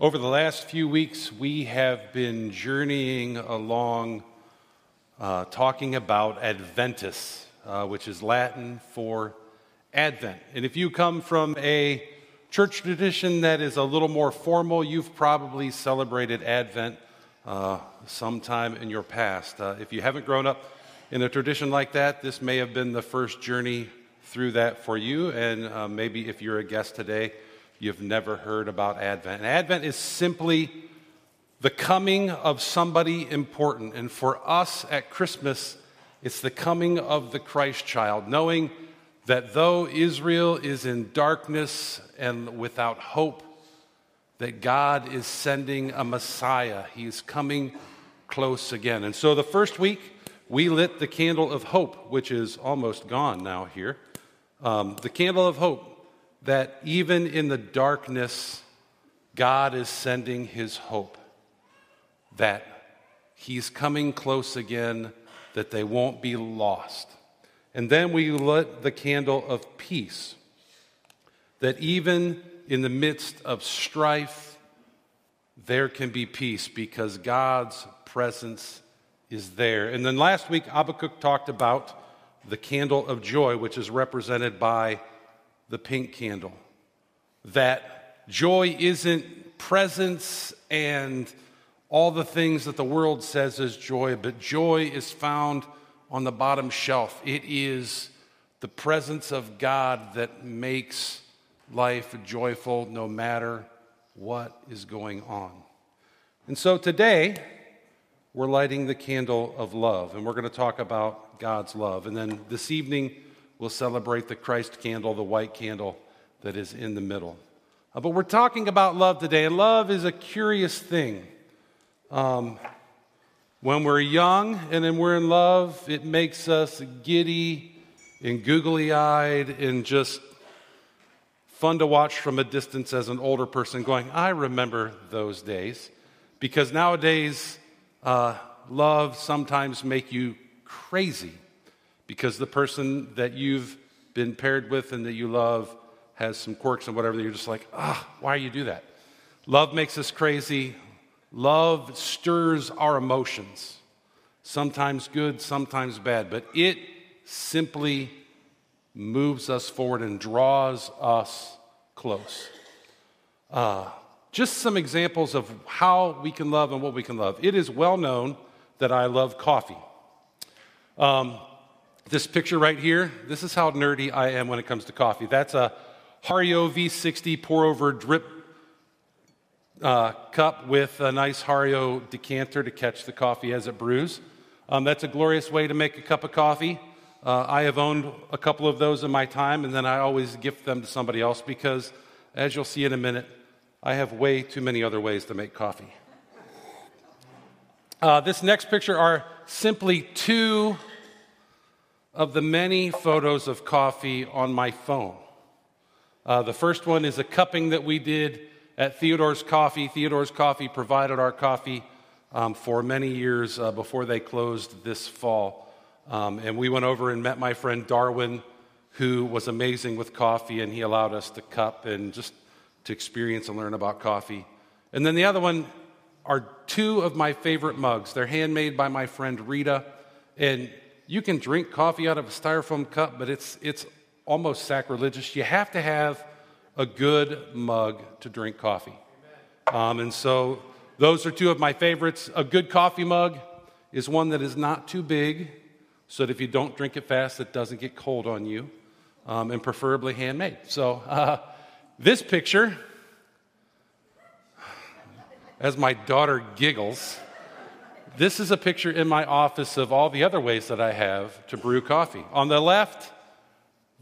Over the last few weeks, we have been journeying along uh, talking about Adventus, uh, which is Latin for Advent. And if you come from a church tradition that is a little more formal, you've probably celebrated Advent uh, sometime in your past. Uh, if you haven't grown up in a tradition like that, this may have been the first journey through that for you. And uh, maybe if you're a guest today, you've never heard about Advent. And Advent is simply the coming of somebody important. And for us at Christmas, it's the coming of the Christ child, knowing that though Israel is in darkness and without hope, that God is sending a Messiah. He is coming close again. And so the first week, we lit the candle of hope, which is almost gone now here. Um, the candle of hope that even in the darkness, God is sending his hope that he's coming close again, that they won't be lost. And then we lit the candle of peace, that even in the midst of strife, there can be peace because God's presence is there. And then last week, Habakkuk talked about the candle of joy, which is represented by the pink candle. That joy isn't presence and all the things that the world says is joy, but joy is found on the bottom shelf. It is the presence of God that makes life joyful no matter what is going on. And so today, we're lighting the candle of love, and we're going to talk about God's love. And then this evening, we'll celebrate the Christ candle, the white candle that is in the middle. Uh, but we're talking about love today, and love is a curious thing. Um, when we're young and then we're in love, it makes us giddy and googly eyed and just fun to watch from a distance as an older person going, I remember those days. Because nowadays, uh, love sometimes make you crazy because the person that you've been paired with and that you love has some quirks and whatever, you're just like, ah, why do you do that? Love makes us crazy. Love stirs our emotions, sometimes good, sometimes bad, but it simply moves us forward and draws us close. Uh, just some examples of how we can love and what we can love. It is well known that I love coffee. Um, this picture right here, this is how nerdy I am when it comes to coffee. That's a Hario V60 pour over drip uh, cup with a nice Hario decanter to catch the coffee as it brews. Um, that's a glorious way to make a cup of coffee. Uh, I have owned a couple of those in my time, and then I always gift them to somebody else because, as you'll see in a minute, I have way too many other ways to make coffee. Uh, this next picture are simply two of the many photos of coffee on my phone. Uh, the first one is a cupping that we did at Theodore's Coffee. Theodore's Coffee provided our coffee um, for many years uh, before they closed this fall. Um, and we went over and met my friend Darwin, who was amazing with coffee, and he allowed us to cup and just to experience and learn about coffee. And then the other one are two of my favorite mugs. They're handmade by my friend Rita. And you can drink coffee out of a styrofoam cup, but it's, it's almost sacrilegious. You have to have a good mug to drink coffee. Um, and so those are two of my favorites. A good coffee mug is one that is not too big, so that if you don't drink it fast, it doesn't get cold on you, um, and preferably handmade. So uh, this picture, as my daughter giggles, this is a picture in my office of all the other ways that I have to brew coffee. On the left,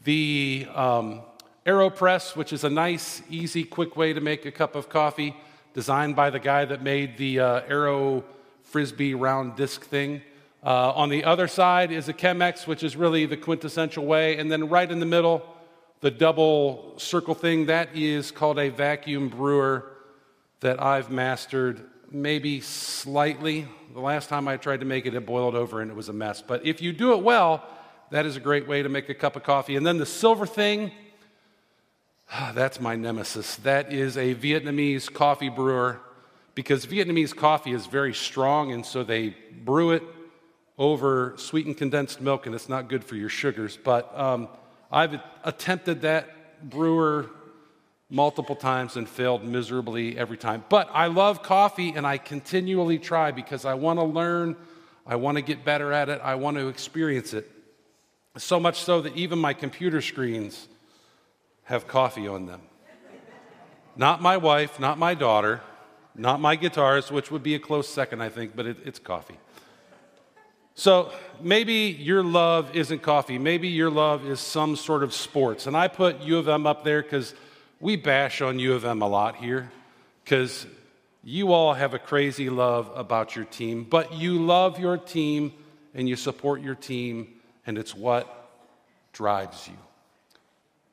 the um, AeroPress, which is a nice, easy, quick way to make a cup of coffee, designed by the guy that made the uh, Aero Frisbee round disc thing. Uh, on the other side is a Chemex, which is really the quintessential way. And then right in the middle, the double circle thing, that is called a vacuum brewer that I've mastered maybe slightly. The last time I tried to make it, it boiled over and it was a mess. But if you do it well, that is a great way to make a cup of coffee. And then the silver thing, That's my nemesis. That is a Vietnamese coffee brewer because Vietnamese coffee is very strong, and so they brew it over sweetened condensed milk, and it's not good for your sugars. But um, I've attempted that brewer multiple times and failed miserably every time. But I love coffee, and I continually try because I want to learn, I want to get better at it, I want to experience it. So much so that even my computer screens have coffee on them. Not my wife, not my daughter, not my guitars, which would be a close second, I think, but it, it's coffee. So maybe your love isn't coffee. Maybe your love is some sort of sports. And I put U of M up there because we bash on U of M a lot here because you all have a crazy love about your team, but you love your team and you support your team, and it's what drives you.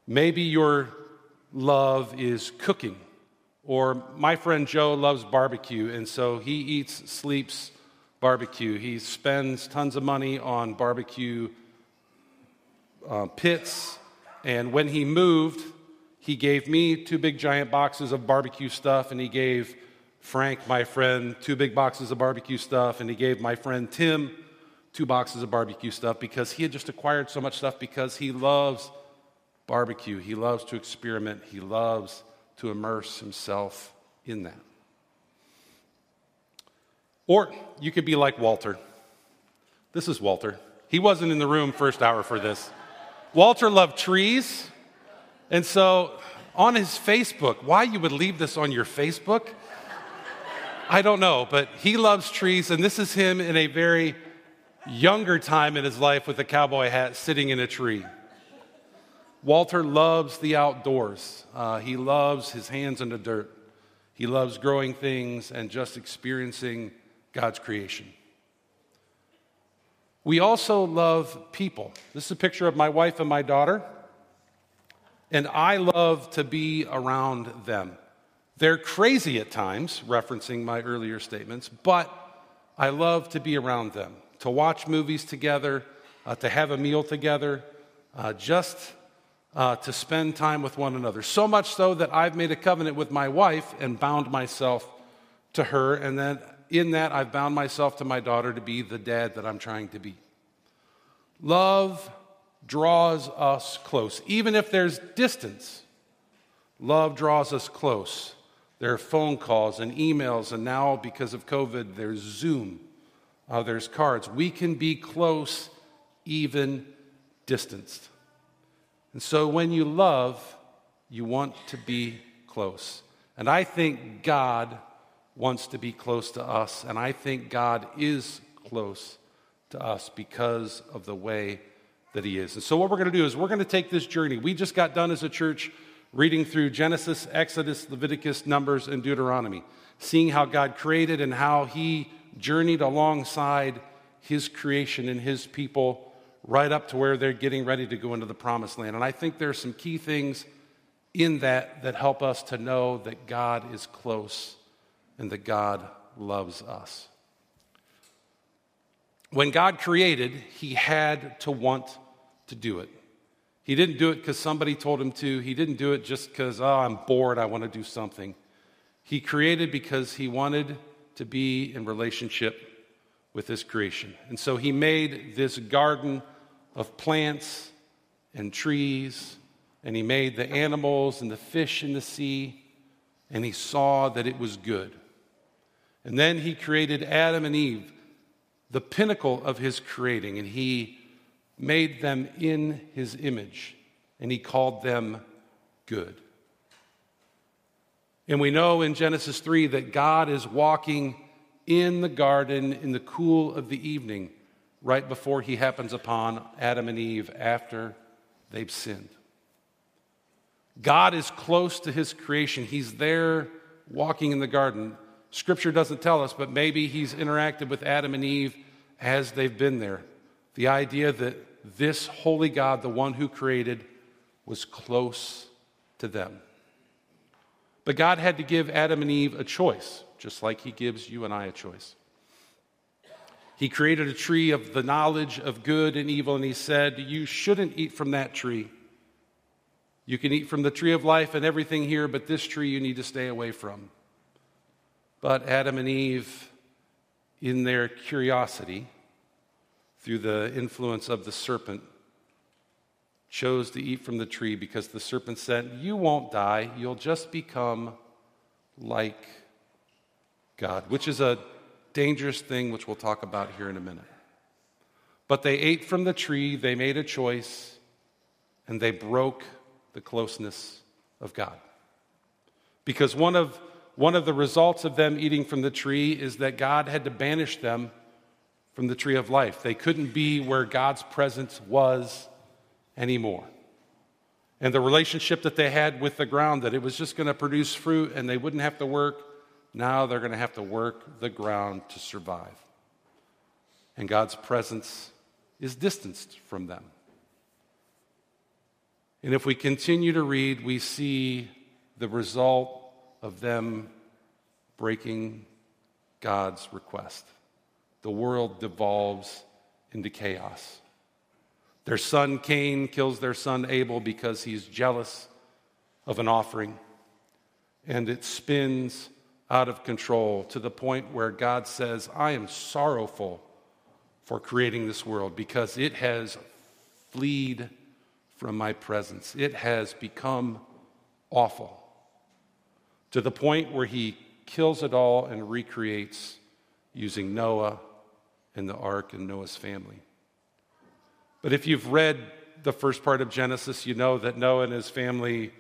Maybe your love is cooking, or my friend Joe loves barbecue, and so he eats, sleeps, barbecue. He spends tons of money on barbecue uh, pits. And when he moved, he gave me two big giant boxes of barbecue stuff, and he gave Frank, my friend, two big boxes of barbecue stuff, and he gave my friend Tim two boxes of barbecue stuff because he had just acquired so much stuff because he loves barbecue. He loves to experiment. He loves to immerse himself in that. Or you could be like Walter. This is Walter. He wasn't in the room first hour for this. Walter loved trees. And so on his Facebook, why you would leave this on your Facebook? I don't know, but he loves trees, and this is him in a very younger time in his life with a cowboy hat sitting in a tree. Walter loves the outdoors. Uh, he loves his hands in the dirt. He loves growing things and just experiencing God's creation. We also love people. This is a picture of my wife and my daughter, and I love to be around them. They're crazy at times, referencing my earlier statements, but I love to be around them, to watch movies together, uh, to have a meal together, uh, just uh, to spend time with one another. So much so that I've made a covenant with my wife and bound myself to her, and then in that, I've bound myself to my daughter to be the dad that I'm trying to be. Love draws us close. Even if there's distance, love draws us close. There are phone calls and emails, and now because of COVID, there's Zoom, uh, there's cards. We can be close, even distanced. And so when you love, you want to be close. And I think God wants to be close to us, and I think God is close to us because of the way that He is. And so, what we're going to do is we're going to take this journey. We just got done as a church reading through Genesis, Exodus, Leviticus, Numbers, and Deuteronomy, seeing how God created and how He journeyed alongside His creation and His people right up to where they're getting ready to go into the promised land. And I think there are some key things in that that help us to know that God is close and that God loves us. When God created, He had to want to do it. He didn't do it because somebody told him to. He didn't do it just because, oh, ah, I'm bored, I want to do something. He created because he wanted to be in relationship with his creation. And so he made this garden of plants and trees, and he made the animals and the fish in the sea, and he saw that it was good. And then he created Adam and Eve, the pinnacle of his creating, and he made them in his image, and he called them good. And we know in Genesis 3 that God is walking in the garden in the cool of the evening, right before he happens upon Adam and Eve after they've sinned. God is close to his creation. He's there walking in the garden. Scripture doesn't tell us, but maybe he's interacted with Adam and Eve as they've been there. The idea that this holy God, the one who created, was close to them. But God had to give Adam and Eve a choice, just like he gives you and I a choice. He created a tree of the knowledge of good and evil, and he said, You shouldn't eat from that tree. You can eat from the tree of life and everything here, but this tree you need to stay away from. But Adam and Eve, in their curiosity, through the influence of the serpent, chose to eat from the tree because the serpent said, You won't die, you'll just become like God, which is a dangerous thing, which we'll talk about here in a minute. But they ate from the tree, they made a choice, and they broke the closeness of God. Because one of, one of the results of them eating from the tree is that God had to banish them from the tree of life. They couldn't be where God's presence was anymore. And the relationship that they had with the ground, that it was just going to produce fruit and they wouldn't have to work, now they're going to have to work the ground to survive. And God's presence is distanced from them. And if we continue to read, we see the result of them breaking God's request. The world devolves into chaos. Their son Cain kills their son Abel because he's jealous of an offering. And it spins out of control to the point where God says, I am sorrowful for creating this world because it has fleed from my presence. It has become awful to the point where he kills it all and recreates using Noah and the ark and Noah's family. But if you've read the first part of Genesis, you know that Noah and his family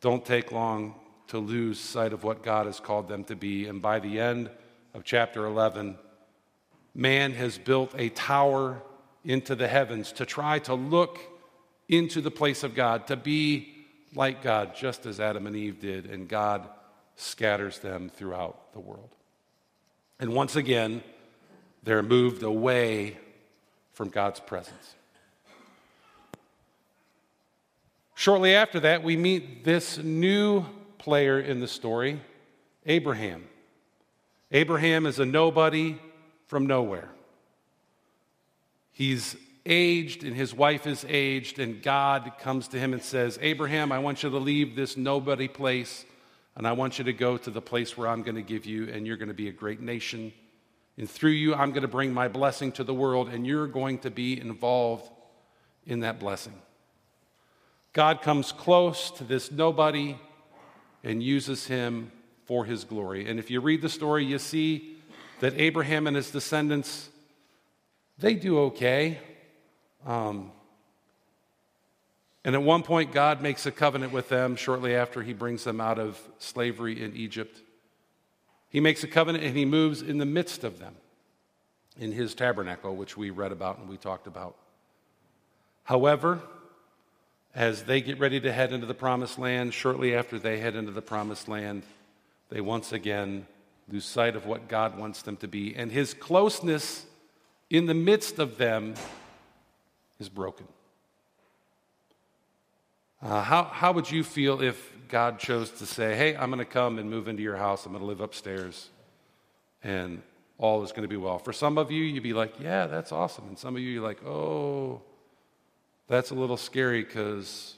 don't take long to lose sight of what God has called them to be. And by the end of chapter 11, man has built a tower into the heavens to try to look into the place of God, to be like God, just as Adam and Eve did, and God scatters them throughout the world. And once again, they're moved away from God's presence. Shortly after that, we meet this new player in the story, Abraham. Abraham is a nobody from nowhere. He's aged and his wife is aged, and God comes to him and says, Abraham, I want you to leave this nobody place, and I want you to go to the place where I'm going to give you, and you're going to be a great nation. And through you, I'm going to bring my blessing to the world, and you're going to be involved in that blessing. God comes close to this nobody and uses him for his glory. And if you read the story, you see that Abraham and his descendants, they do okay. Um, and at one point, God makes a covenant with them shortly after he brings them out of slavery in Egypt. He makes a covenant and he moves in the midst of them in his tabernacle, which we read about and we talked about. However, as they get ready to head into the promised land, shortly after they head into the promised land, they once again lose sight of what God wants them to be. And his closeness in the midst of them is broken. Uh, how, how would you feel if God chose to say, Hey, I'm going to come and move into your house, I'm going to live upstairs, and all is going to be well? For some of you, you'd be like, Yeah, that's awesome. And some of you, you're like, Oh, that's a little scary because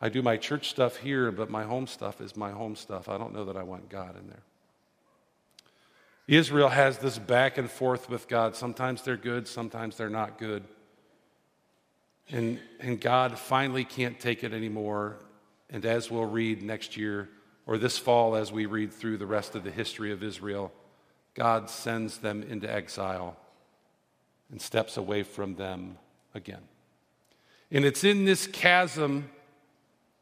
I do my church stuff here, but my home stuff is my home stuff. I don't know that I want God in there. Israel has this back and forth with God. Sometimes they're good, sometimes they're not good. And, and God finally can't take it anymore. And as we'll read next year, or this fall, as we read through the rest of the history of Israel, God sends them into exile and steps away from them again. And it's in this chasm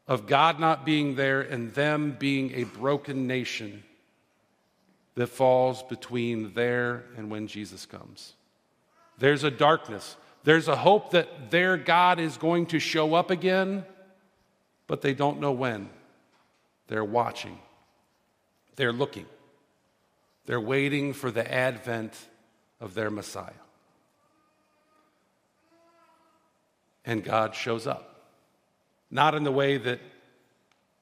of God not being there and them being a broken nation that falls between there and when Jesus comes. There's a darkness. There's a hope that their God is going to show up again, but they don't know when. They're watching, they're looking, they're waiting for the advent of their Messiah. and God shows up. Not in the way that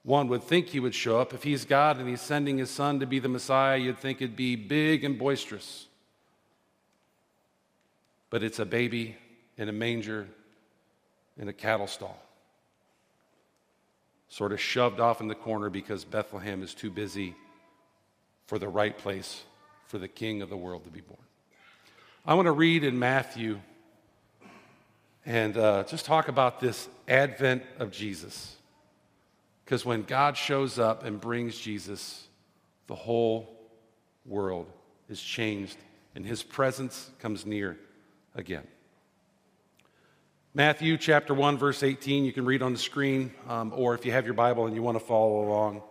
one would think he would show up. If he's God and he's sending his son to be the Messiah, you'd think it'd be big and boisterous. But it's a baby in a manger in a cattle stall. Sort of shoved off in the corner because Bethlehem is too busy for the right place for the King of the world to be born. I want to read in Matthew and uh, just talk about this advent of Jesus. Because when God shows up and brings Jesus, the whole world is changed and his presence comes near again. Matthew chapter 1, verse 18, you can read on the screen, um, or if you have your Bible and you want to follow along,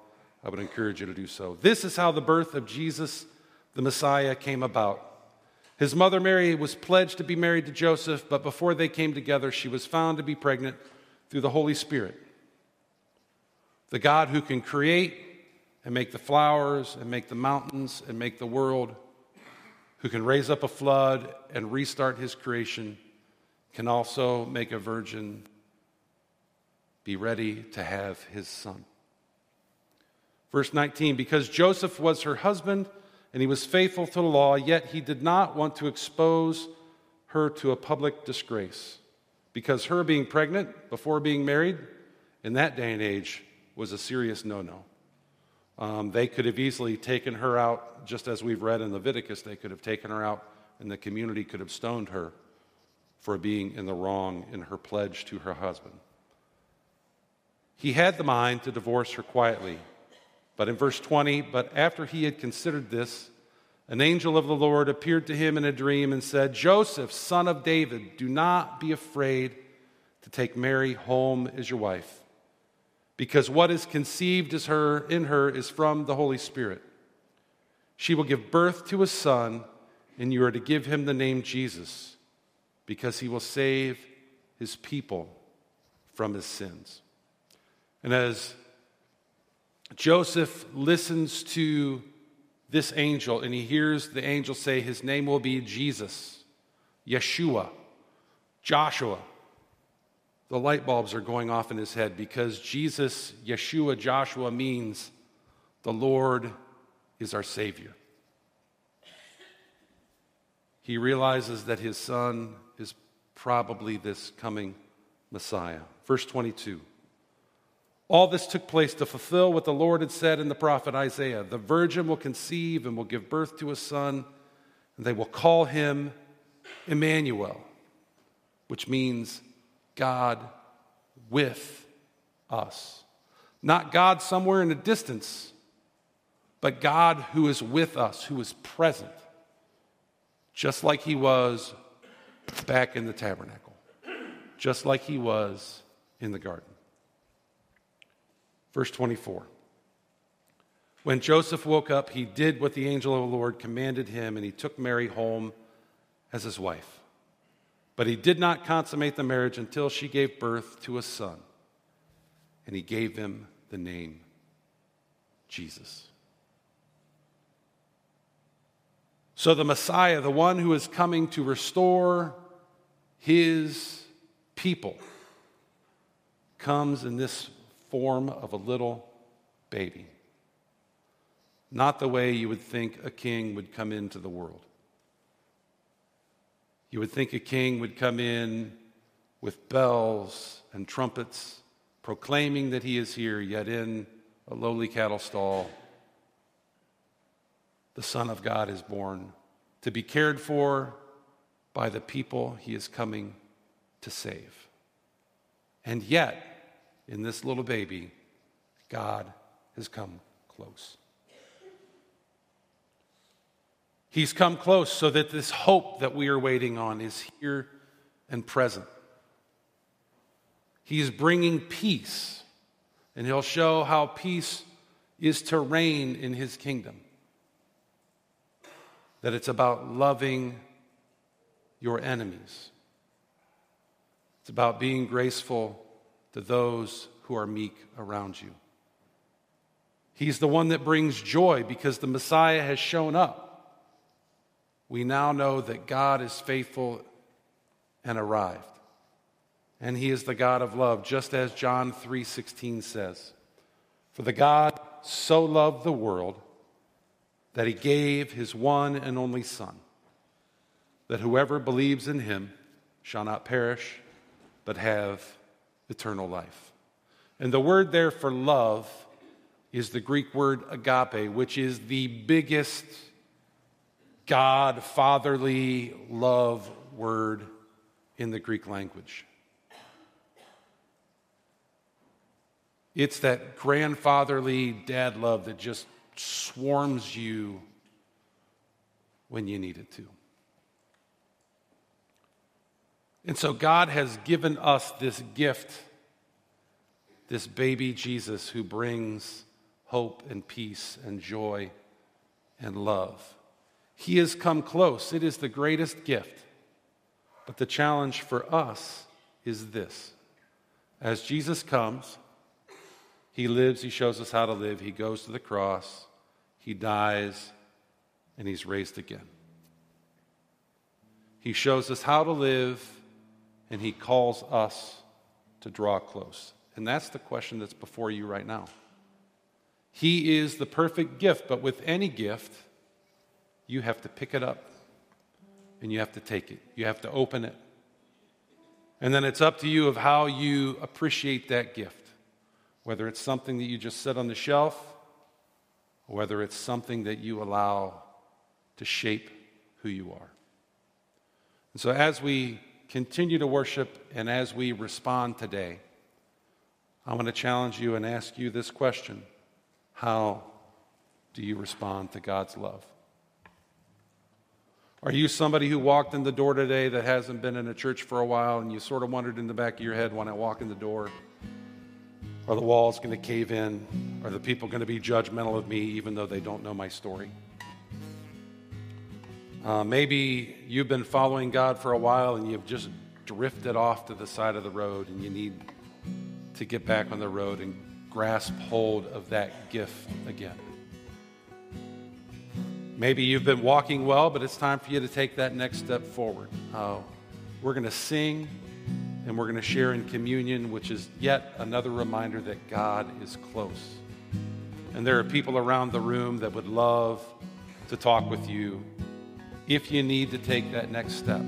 I would encourage you to do so. This is how the birth of Jesus, the Messiah, came about. His mother Mary was pledged to be married to Joseph, but before they came together, she was found to be pregnant through the Holy Spirit. The God who can create and make the flowers and make the mountains and make the world, who can raise up a flood and restart his creation can also make a virgin be ready to have his son. Verse 19 Because Joseph was her husband and he was faithful to the law, yet he did not want to expose her to a public disgrace. Because her being pregnant before being married in that day and age was a serious no no. Um, they could have easily taken her out, just as we've read in Leviticus, they could have taken her out and the community could have stoned her for being in the wrong in her pledge to her husband. He had the mind to divorce her quietly. But in verse 20, but after he had considered this, an angel of the Lord appeared to him in a dream and said, Joseph, son of David, do not be afraid to take Mary home as your wife, because what is conceived is her, in her is from the Holy Spirit. She will give birth to a son, and you are to give him the name Jesus because he will save his people from his sins. And as Joseph listens to this angel and he hears the angel say his name will be Jesus, Yeshua, Joshua, the light bulbs are going off in his head because Jesus, Yeshua, Joshua means the Lord is our Savior. He realizes that his son probably this coming Messiah. Verse 22. All this took place to fulfill what the Lord had said in the prophet Isaiah The virgin will conceive and will give birth to a son, and they will call him Emmanuel, which means God with us. Not God somewhere in the distance, but God who is with us, who is present, just like he was back in the tabernacle, just like he was in the garden. Verse 24. When Joseph woke up, he did what the angel of the Lord commanded him, and he took Mary home as his wife. But he did not consummate the marriage until she gave birth to a son, and he gave him the name Jesus. So, the Messiah, the one who is coming to restore his people, comes in this form of a little baby. Not the way you would think a king would come into the world. You would think a king would come in with bells and trumpets, proclaiming that he is here, yet in a lowly cattle stall the Son of God is born, to be cared for by the people he is coming to save. And yet, in this little baby, God has come close. He's come close so that this hope that we are waiting on is here and present. He is bringing peace, and he'll show how peace is to reign in his kingdom that it's about loving your enemies. It's about being graceful to those who are meek around you. He's the one that brings joy because the Messiah has shown up. We now know that God is faithful and arrived. And he is the God of love, just as John 3:16 says. For the God so loved the world that he gave his one and only Son, that whoever believes in him shall not perish, but have eternal life. And the word there for love is the Greek word agape, which is the biggest God fatherly love word in the Greek language. It's that grandfatherly dad love that just swarms you when you need it to. And so God has given us this gift, this baby Jesus who brings hope and peace and joy and love. He has come close. It is the greatest gift. But the challenge for us is this as Jesus comes, he lives, he shows us how to live, he goes to the cross, he dies, and he's raised again. He shows us how to live, and he calls us to draw close. And that's the question that's before you right now. He is the perfect gift, but with any gift, you have to pick it up and you have to take it. You have to open it. And then it's up to you of how you appreciate that gift whether it's something that you just set on the shelf, or whether it's something that you allow to shape who you are. And so, as we continue to worship and as we respond today, I want to challenge you and ask you this question How do you respond to God's love? Are you somebody who walked in the door today that hasn't been in a church for a while and you sort of wondered in the back of your head when I walk in the door? Are the walls going to cave in? Are the people going to be judgmental of me even though they don't know my story? Uh, maybe you've been following God for a while and you've just drifted off to the side of the road and you need to get back on the road and grasp hold of that gift again. Maybe you've been walking well, but it's time for you to take that next step forward. Uh, we're going to sing and we're going to share in communion, which is yet another reminder that God is close. And there are people around the room that would love to talk with you if you need to take that next step,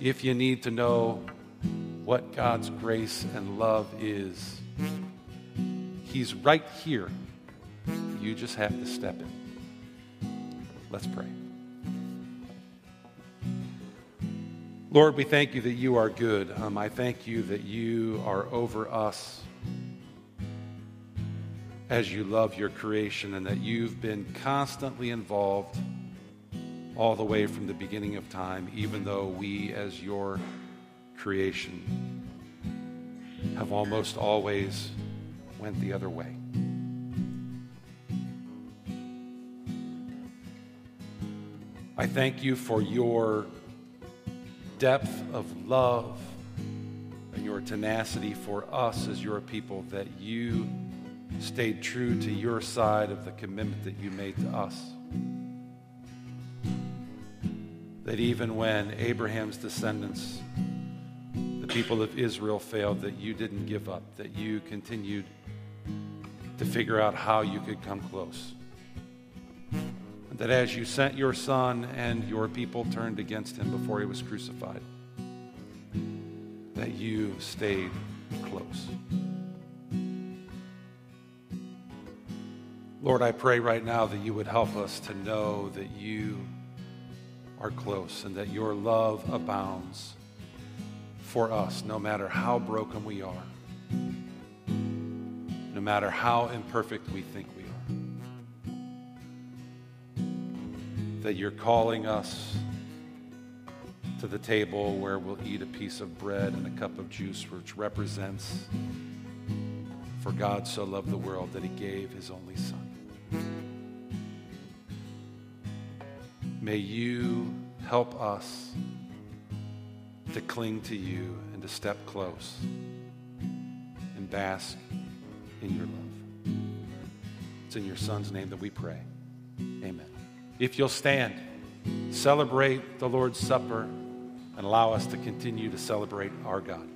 if you need to know what God's grace and love is. He's right here. You just have to step in. Let's pray. Lord, we thank you that you are good. Um, I thank you that you are over us as you love your creation and that you've been constantly involved all the way from the beginning of time, even though we, as your creation, have almost always went the other way. I thank you for your depth of love and your tenacity for us as your people that you stayed true to your side of the commitment that you made to us. That even when Abraham's descendants, the people of Israel, failed, that you didn't give up, that you continued to figure out how you could come close that as you sent your son and your people turned against him before he was crucified, that you stayed close. Lord, I pray right now that you would help us to know that you are close and that your love abounds for us, no matter how broken we are, no matter how imperfect we think we that you're calling us to the table where we'll eat a piece of bread and a cup of juice, which represents for God so loved the world that he gave his only Son. May you help us to cling to you and to step close and bask in your love. It's in your Son's name that we pray. Amen. If you'll stand, celebrate the Lord's Supper, and allow us to continue to celebrate our God.